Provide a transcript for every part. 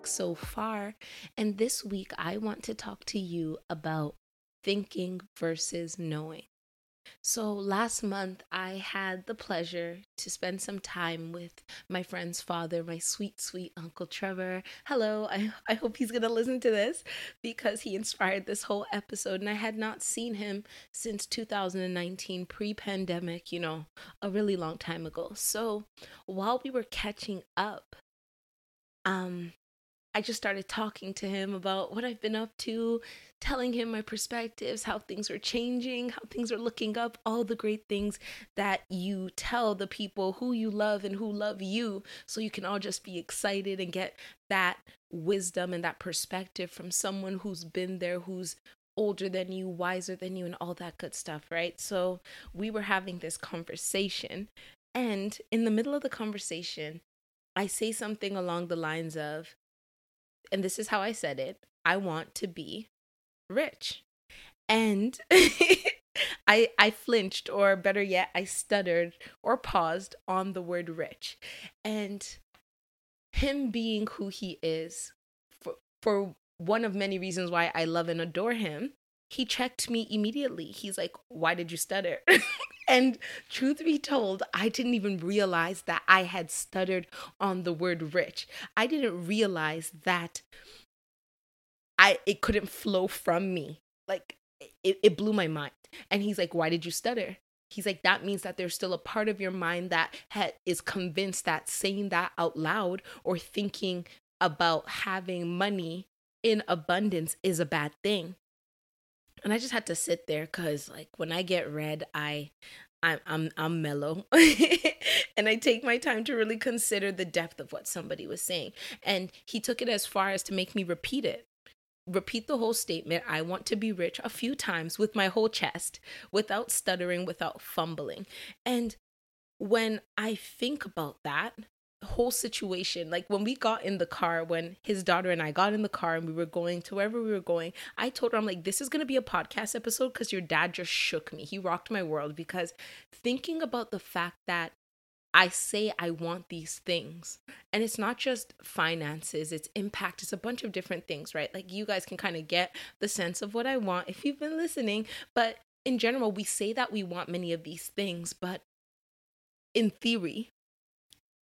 week so far. And this week, I want to talk to you about thinking versus knowing. So, last month, I had the pleasure to spend some time with my friend's father, my sweet, sweet Uncle Trevor. Hello, I, I hope he's going to listen to this because he inspired this whole episode. And I had not seen him since 2019, pre pandemic, you know, a really long time ago. So, while we were catching up, um, I just started talking to him about what I've been up to, telling him my perspectives, how things are changing, how things are looking up, all the great things that you tell the people who you love and who love you. So you can all just be excited and get that wisdom and that perspective from someone who's been there, who's older than you, wiser than you, and all that good stuff, right? So we were having this conversation. And in the middle of the conversation, I say something along the lines of, and this is how I said it I want to be rich. And I I flinched or better yet I stuttered or paused on the word rich. And him being who he is for for one of many reasons why I love and adore him, he checked me immediately. He's like, "Why did you stutter?" and truth be told, I didn't even realize that I had stuttered on the word rich. I didn't realize that I it couldn't flow from me. Like it, it blew my mind. And he's like, "Why did you stutter?" He's like, that means that there's still a part of your mind that ha- is convinced that saying that out loud or thinking about having money in abundance is a bad thing and I just had to sit there because like when I get red, I I'm I'm I'm mellow, and I take my time to really consider the depth of what somebody was saying. And he took it as far as to make me repeat it, repeat the whole statement. I want to be rich a few times with my whole chest, without stuttering, without fumbling. And when I think about that, whole situation like when we got in the car when his daughter and i got in the car and we were going to wherever we were going i told her i'm like this is going to be a podcast episode because your dad just shook me he rocked my world because thinking about the fact that I say I want these things. And it's not just finances, it's impact, it's a bunch of different things, right? Like you guys can kind of get the sense of what I want if you've been listening. But in general, we say that we want many of these things, but in theory,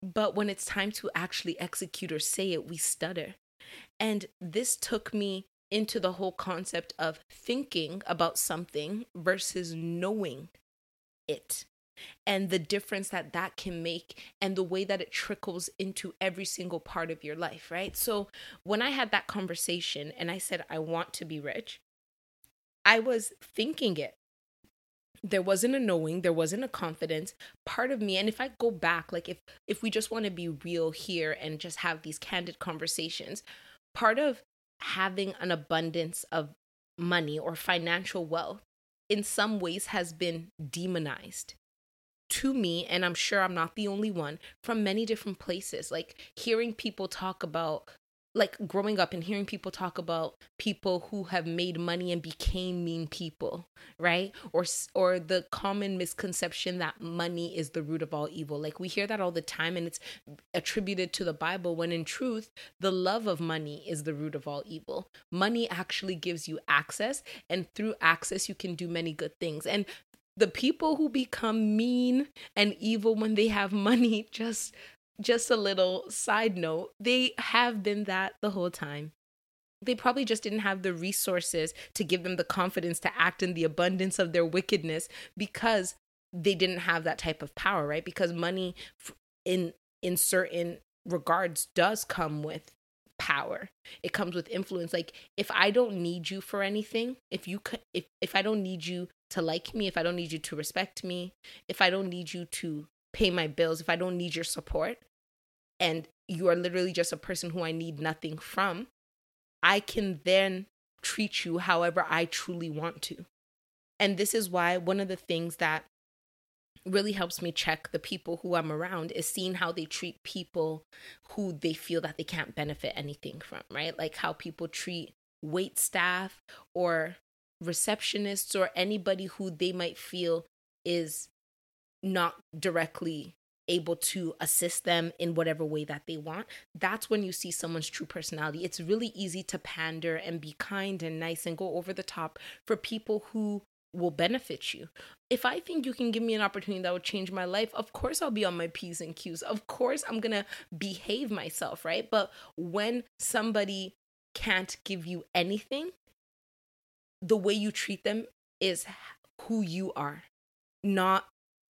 but when it's time to actually execute or say it, we stutter. And this took me into the whole concept of thinking about something versus knowing it and the difference that that can make and the way that it trickles into every single part of your life, right? So, when I had that conversation and I said, I want to be rich, I was thinking it there wasn't a knowing there wasn't a confidence part of me and if i go back like if if we just want to be real here and just have these candid conversations part of having an abundance of money or financial wealth in some ways has been demonized to me and i'm sure i'm not the only one from many different places. Like hearing people talk about like growing up and hearing people talk about people who have made money and became mean people right? Or or the common misconception that money is the root of all evil. Like we hear that all the time and it's attributed to the bible when in truth the love of money is the root of all evil. Money actually gives you access and through access you can do many good things. And the people who become mean and evil when they have money just just a little side note, they have been that the whole time. They probably just didn't have the resources to give them the confidence to act in the abundance of their wickedness because they didn't have that type of power, right? Because money in in certain regards does come with power. It comes with influence. Like if I don't need you for anything, if you if if I don't need you to like me, if I don't need you to respect me, if I don't need you to pay my bills, if I don't need your support, and you are literally just a person who I need nothing from, I can then treat you however I truly want to. And this is why one of the things that really helps me check the people who I'm around is seeing how they treat people who they feel that they can't benefit anything from, right? Like how people treat wait staff or receptionists or anybody who they might feel is not directly able to assist them in whatever way that they want, that's when you see someone's true personality. It's really easy to pander and be kind and nice and go over the top for people who will benefit you. If I think you can give me an opportunity that will change my life, of course I'll be on my P's and Q's. Of course I'm going to behave myself, right? But when somebody can't give you anything, the way you treat them is who you are, not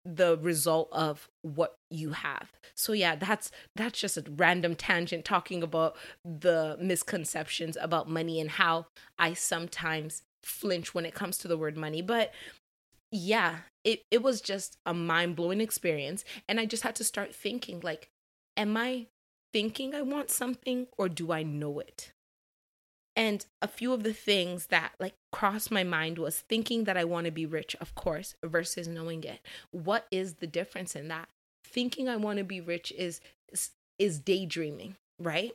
the result of what you have. So yeah, that's that's just a random tangent talking about the misconceptions about money and how I sometimes flinch when it comes to the word money. But yeah, it, it was just a mind blowing experience. And I just had to start thinking like, am I thinking I want something or do I know it? And a few of the things that like crossed my mind was thinking that I want to be rich, of course, versus knowing it. What is the difference in that? Thinking I want to be rich is is daydreaming, right?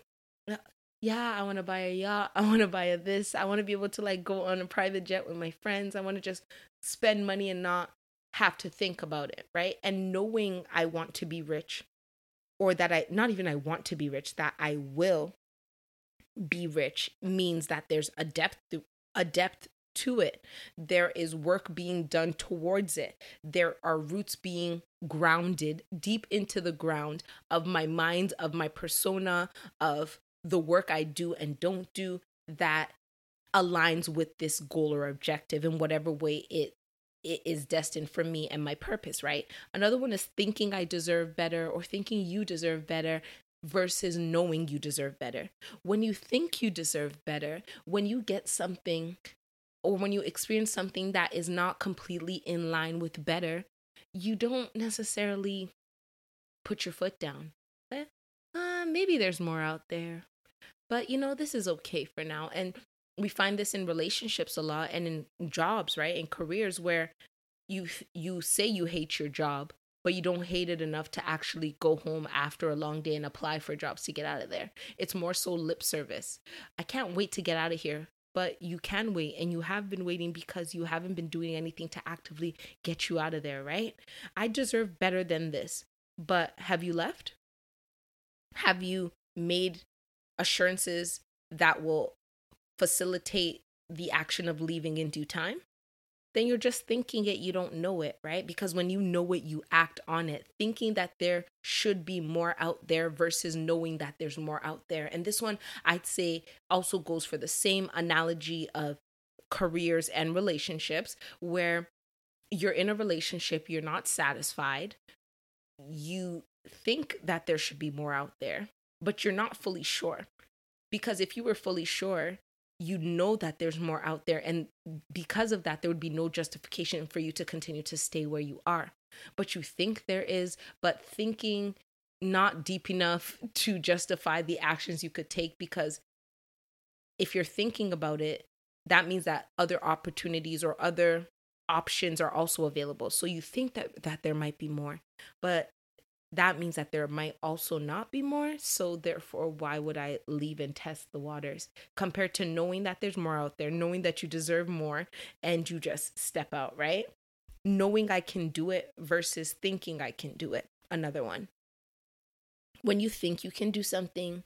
Uh, yeah, I want to buy a yacht. I want to buy a this. I want to be able to like go on a private jet with my friends. I want to just spend money and not have to think about it, right? And knowing I want to be rich or that I not even I want to be rich, that I will be rich means that there's a depth a depth to it. There is work being done towards it. There are roots being grounded deep into the ground of my mind, of my persona, of the work I do and don't do that aligns with this goal or objective in whatever way it it is destined for me and my purpose, right? Another one is thinking I deserve better or thinking you deserve better versus knowing you deserve better. When you think you deserve better, when you get something or when you experience something that is not completely in line with better, you don't necessarily put your foot down. Uh, maybe there's more out there. But you know, this is okay for now. And we find this in relationships a lot and in jobs, right? In careers where you you say you hate your job, but you don't hate it enough to actually go home after a long day and apply for jobs to get out of there. It's more so lip service. I can't wait to get out of here. But you can wait and you have been waiting because you haven't been doing anything to actively get you out of there, right? I deserve better than this. But have you left? Have you made assurances that will facilitate the action of leaving in due time, then you're just thinking it, you don't know it, right? Because when you know it, you act on it, thinking that there should be more out there versus knowing that there's more out there. And this one, I'd say, also goes for the same analogy of careers and relationships, where you're in a relationship, you're not satisfied, you think that there should be more out there, but you're not fully sure. Because if you were fully sure, you know that there's more out there. And because of that, there would be no justification for you to continue to stay where you are. But you think there is, but thinking not deep enough to justify the actions you could take because if you're thinking about it, that means that other opportunities or other options are also available. So you think that that there might be more. But that means that there might also not be more. So, therefore, why would I leave and test the waters compared to knowing that there's more out there, knowing that you deserve more and you just step out, right? Knowing I can do it versus thinking I can do it. Another one. When you think you can do something,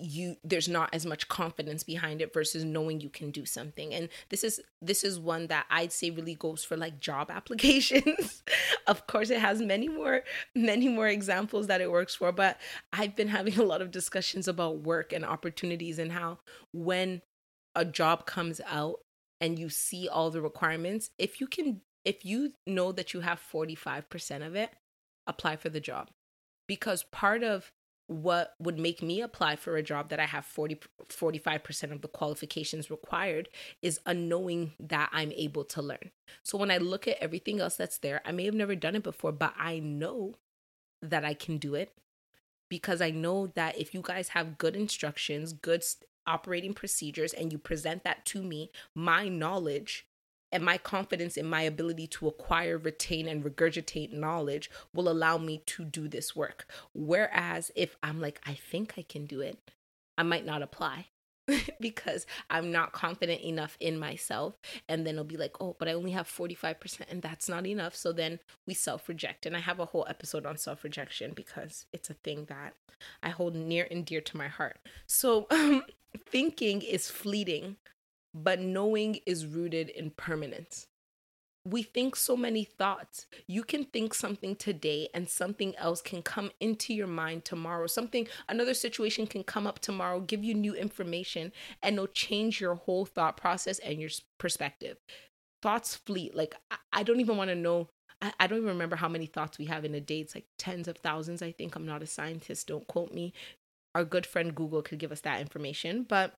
you there's not as much confidence behind it versus knowing you can do something. And this is this is one that i'd say really goes for like job applications. Of course it has many more many more examples that it works for but i've been having a lot of discussions about work and opportunities and how when a job comes out and you see all the requirements if you can if you know that you have 45% of it apply for the job. Because part of what would make me apply for a job that I have 40 45% of the qualifications required is unknowing that I'm able to learn. So when I look at everything else that's there, I may have never done it before, but I know that I can do it because I know that if you guys have good instructions, good operating procedures and you present that to me, my knowledge and my confidence in my ability to acquire, retain, and regurgitate knowledge will allow me to do this work. Whereas if I'm like, I think I can do it, I might not apply because I'm not confident enough in myself. And then it'll be like, oh, but I only have 45%, and that's not enough. So then we self reject. And I have a whole episode on self rejection because it's a thing that I hold near and dear to my heart. So um, thinking is fleeting, but knowing is rooted in permanence we think so many thoughts. You can think something today and something else can come into your mind tomorrow. Something, another situation can come up tomorrow, give you new information, and it'll change your whole thought process and your perspective. Thoughts fleet. Like, I, don't even want to know. I don't even remember how many thoughts we have in a day. It's like tens of thousands, I think. I'm not a scientist. Don't quote me. Our good friend Google could give us that information. But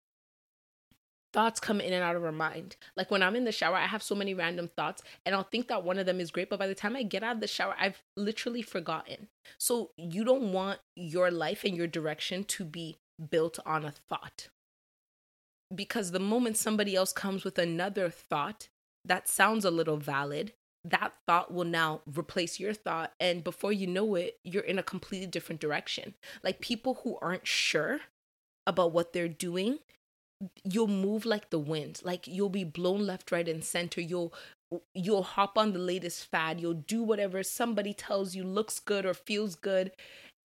thoughts come in and out of our mind. Like when I'm in the shower, I have so many random thoughts and I'll think that one of them is great, but by the time I get out of the shower, I've literally forgotten. So you don't want your life and your direction to be built on a thought. Because the moment somebody else comes with another thought that sounds a little valid, that thought will now replace your thought. And before you know it, you're in a completely different direction. Like people who aren't sure about what they're doing you'll move like the wind. Like you'll be blown left right and center. You'll you'll hop on the latest fad. You'll do whatever somebody tells you looks good or feels good.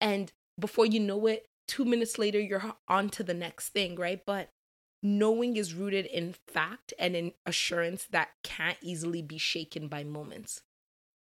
And before you know it 2 minutes later you're on to the next thing right? But knowing is rooted in fact and in assurance that can't easily be shaken by moments.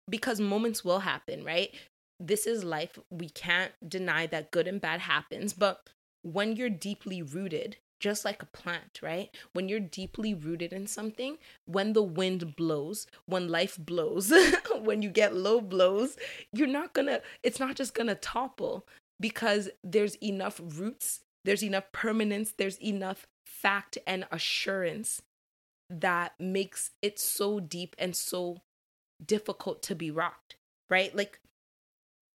Because moments will happen right? This is life. We can't deny that good and bad happens. But when you're deeply rooted just like a plant, right? When you're deeply rooted in something, when the wind blows, when life blows, when you get low blows, you're not gonna, it's not just gonna topple because there's enough roots, there's enough permanence, there's enough fact and assurance that makes it so deep and so difficult to be rocked, right? Like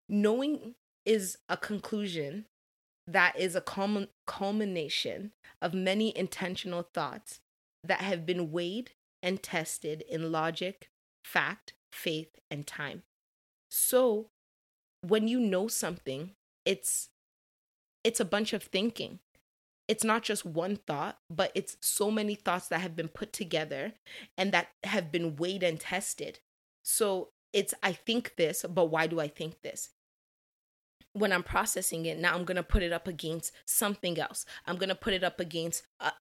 knowing is a conclusion that is a culmination of many intentional thoughts that have been weighed and tested in logic, fact, faith, and time. So, when you know something, it's it's a bunch of thinking. It's not just one thought, but it's so many thoughts that have been put together and that have been weighed and tested. So, it's I think this, but why do I think this? When I'm processing it, now I'm going to put it up against something else. I'm going to put it up against uh,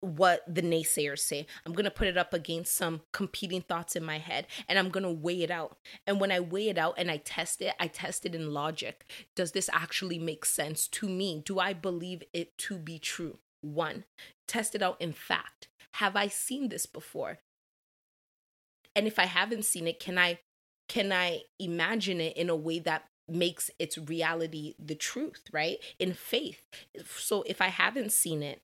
what the naysayers say. I'm going to put it up against some competing thoughts in my head and I'm going to weigh it out. And when I weigh it out and I test it, I test it in logic. Does this actually make sense to me? Do I believe it to be true? One, test it out in fact. Have I seen this before? And if I haven't seen it, can I can I imagine it in a way that makes its reality the truth, right? In faith. So if I haven't seen it,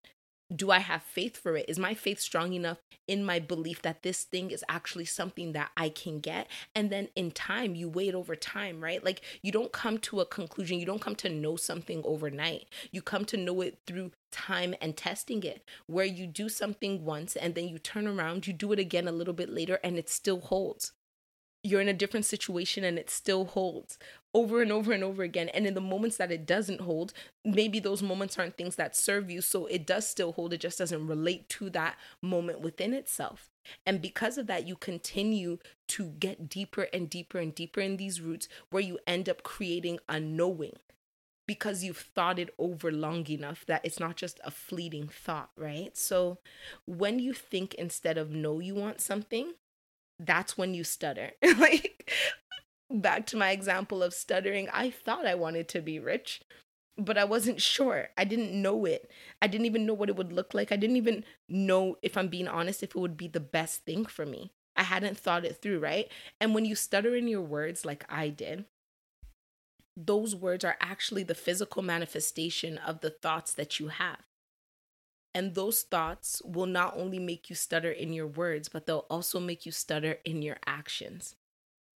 do I have faith for it? Is my faith strong enough in my belief that this thing is actually something that I can get? And then in time, you wait over time, right? Like you don't come to a conclusion, you don't come to know something overnight. You come to know it through time and testing it, where you do something once and then you turn around, you do it again a little bit later, and it still holds you're in a different situation and it still holds over and over and over again. And in the moments that it doesn't hold, maybe those moments aren't things that serve you. So it does still hold, it just doesn't relate to that moment within itself. And because of that, you continue to get deeper and deeper and deeper in these roots where you end up creating a knowing because you've thought it over long enough that it's not just a fleeting thought, right? So when you think instead of know you want something, that's when you stutter. like back to my example of stuttering, I thought I wanted to be rich, but I wasn't sure. I didn't know it. I didn't even know what it would look like. I didn't even know, if I'm being honest, if it would be the best thing for me. I hadn't thought it through, right? And when you stutter in your words like I did, those words are actually the physical manifestation of the thoughts that you have. And those thoughts will not only make you stutter in your words, but they'll also make you stutter in your actions.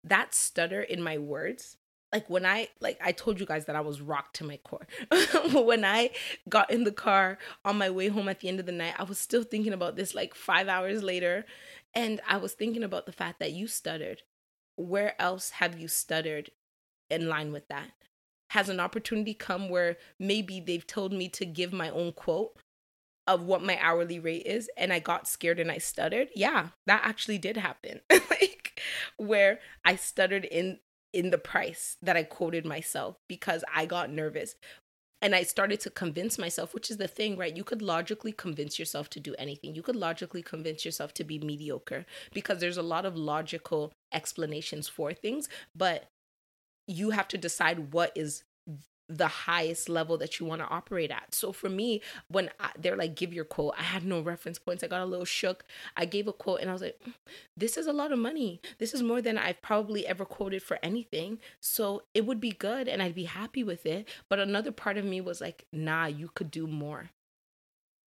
That stutter in my words, like when I like I told you guys that I was rocked to my core. when I got in the car on my way home at the end of the night, I was still thinking about this like 5 hours later and I was thinking about the fact that you stuttered. Where else have you stuttered in line with that? Has an opportunity come where maybe they've told me to give my own quote of what my hourly rate is and I got scared and I stuttered. Yeah, that actually did happen. like where I stuttered in in the price that I quoted myself because I got nervous. And I started to convince myself, which is the thing, right? You could logically convince yourself to do anything. You could logically convince yourself to be mediocre because there's a lot of logical explanations for things, but you have to decide what is the highest level that you want to operate at. So for me, when I, they're like, give your quote, I had no reference points. I got a little shook. I gave a quote and I was like, mm, this is a lot of money. This is more than I've probably ever quoted for anything. So it would be good and I'd be happy with it. But another part of me was like, nah, you could do more.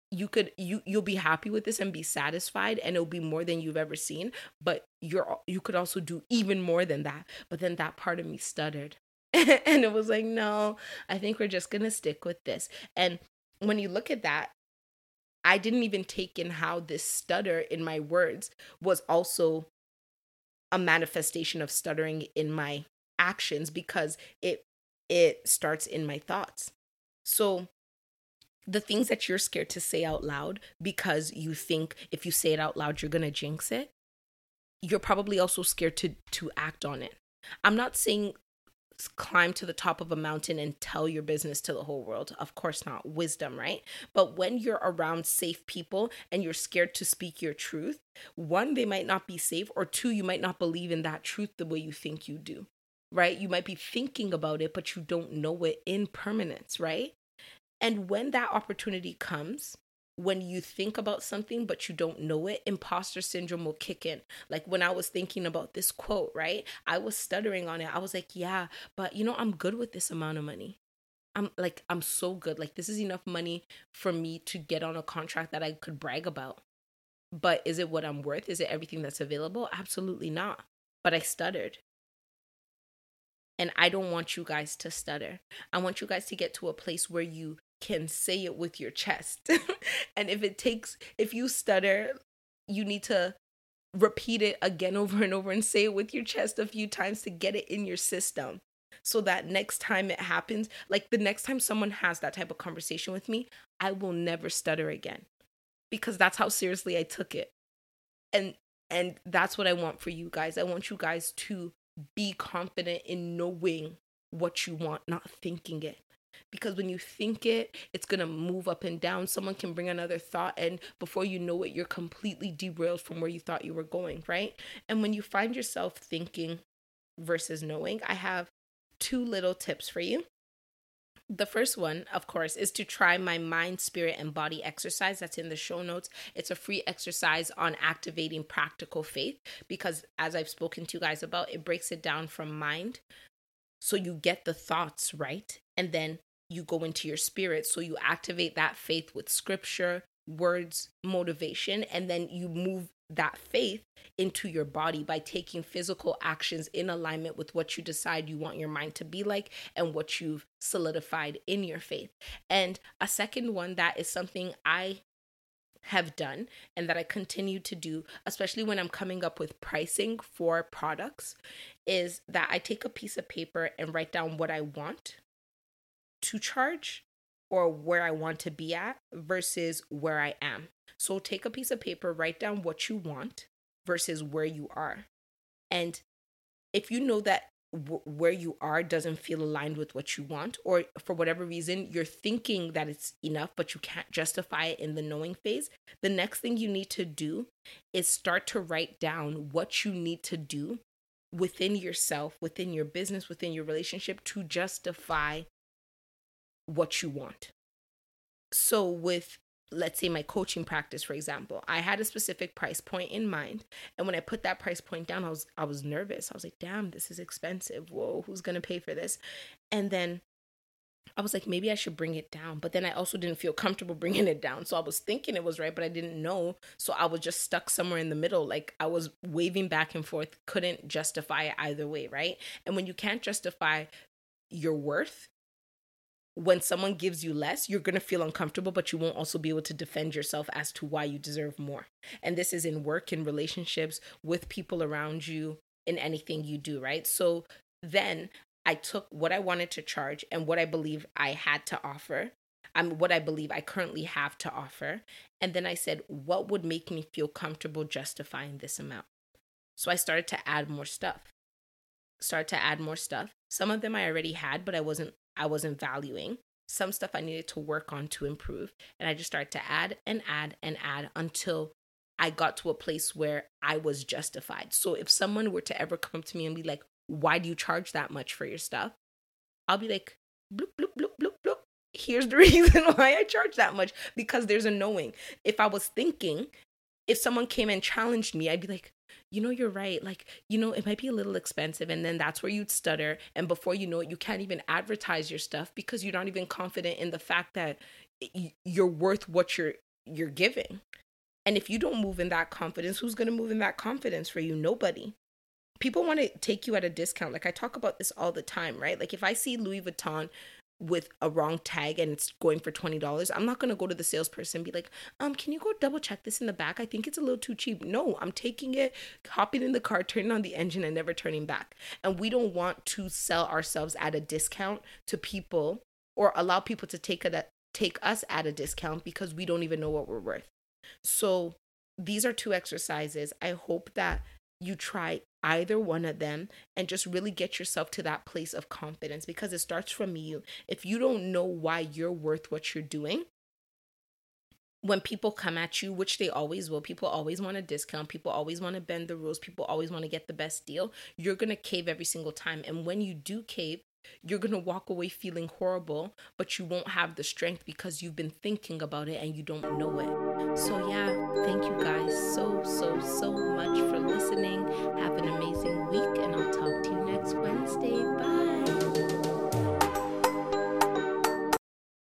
You could you you'll be happy with this and be satisfied and it'll be more than you've ever seen, but you're you could also do even more than that. But then that part of me stuttered and it was like, no, I think we're just going to stick with this. And when you look at that, I didn't even take in how this stutter in my words was also a manifestation of stuttering in my actions because it it starts in my thoughts. So the things that you're scared to say out loud because you think if you say it out loud you're going to jinx it, you're probably also scared to to act on it. I'm not saying climb to the top of a mountain and tell your business to the whole world. Of course not. Wisdom, right? But when you're around safe people and you're scared to speak your truth, one, they might not be safe, or two, you might not believe in that truth the way you think you do, right? You might be thinking about it, but you don't know it in permanence, right? And when that opportunity comes, when you think about something but you don't know it, imposter syndrome will kick in. Like when I was thinking about this quote, right? I was stuttering on it. I was like, yeah, but you know, I'm good with this amount of money. I'm like, I'm so good. Like, this is enough money for me to get on a contract that I could brag about. But is it what I'm worth? Is it everything that's available? Absolutely not. But I stuttered. And I don't want you guys to stutter. I want you guys to get to a place where you can say it with your chest. and if it takes, if you stutter, you need to repeat it again over and over and say it with your chest a few times to get it in your system. So that next time it happens, like the next time someone has that type of conversation with me, I will never stutter again because that's how seriously I took it. And and that's what I want for you guys. I want you guys to be confident in knowing what you want, not thinking it because when you think it, it's going to move up and down. Someone can bring another thought, and before you know it, you're completely derailed from where you thought you were going, right? And when you find yourself thinking versus knowing, I have two little tips for you. The first one, of course, is to try my mind, spirit, and body exercise that's in the show notes. It's a free exercise on activating practical faith because, as I've spoken to you guys about, it breaks it down from mind. So you get the thoughts right, and then you go into your spirit. So you activate that faith with scripture, words, motivation, and then you move that faith into your body by taking physical actions in alignment with what you decide you want your mind to be like and what you've solidified in your faith. And a second one that is something I have done and that I continue to do, especially when I'm coming up with pricing for products, is that I take a piece of paper and write down what I want to charge or where I want to be at versus where I am. So take a piece of paper, write down what you want versus where you are. And if you know that w- where you are doesn't feel aligned with what you want, or for whatever reason you're thinking that it's enough, but you can't justify it in the knowing phase, the next thing you need to do is start to write down what you need to do within yourself, within your business, within your relationship to justify what you want. So, with let's say my coaching practice for example i had a specific price point in mind and when i put that price point down i was i was nervous. I was like damn this is expensive. Whoa who's going to pay for this? And then i was like maybe i should bring it down. But then i also didn't feel comfortable bringing it down. So i was thinking it was right but i didn't know. So i was just stuck somewhere in the middle. Like i was waving back and forth. Couldn't justify it either way right? And when you can't justify your worth when someone gives you less, you're going to feel uncomfortable, but you won't also be able to defend yourself as to why you deserve more. And this is in work, in relationships, with people around you, in anything you do, right? So then I took what I wanted to charge and what I believe I had to offer. I'm what I believe I currently have to offer. And then I said, what would make me feel comfortable justifying this amount? So I started to add more stuff. Start to add more stuff. Some of them I already had, but I wasn't I wasn't valuing. Some stuff I needed to work on to improve. And I just started to add and add and add until I got to a place where I was justified. So if someone were to ever come to me and be like, why do you charge that much for your stuff? I'll be like, bloop, bloop, bloop, bloop, bloop. Here's the reason why I charge that much because there's a knowing. If I was thinking, if someone came and challenged me, I'd be like, you know, you're right. Like, you know, it might be a little expensive. And then that's where you'd stutter. And before you know it, you can't even advertise your stuff because you're not even confident in the fact that you're worth what you're you're giving. And if you don't move in that confidence, who's going to move in that confidence for you? Nobody. People want to take you at a discount. Like I talk about this all the time, right? Like if I see Louis Vuitton with a wrong tag and it's going for $20 i'm not going to go to the salesperson and be like um can you go double check this in the back? I think it's a little too cheap. No i'm taking it hopping in the car turning on the engine and never turning back. And we don't want to sell ourselves at a discount to people or allow people to take a take us at a discount because we don't even know what we're worth. So these are two exercises. I hope that you try either one of them and just really get yourself to that place of confidence because it starts from you. If you don't know why you're worth what you're doing, when people come at you, which they always will, people always want a discount, people always want to bend the rules, people always want to get the best deal, you're going to cave every single time. And when you do cave, you're going to walk away feeling horrible, but you won't have the strength because you've been thinking about it and you don't know it. So, yeah, Thank you guys so, so, so much for listening. Have an amazing week, and I'll talk to you next Wednesday. Bye.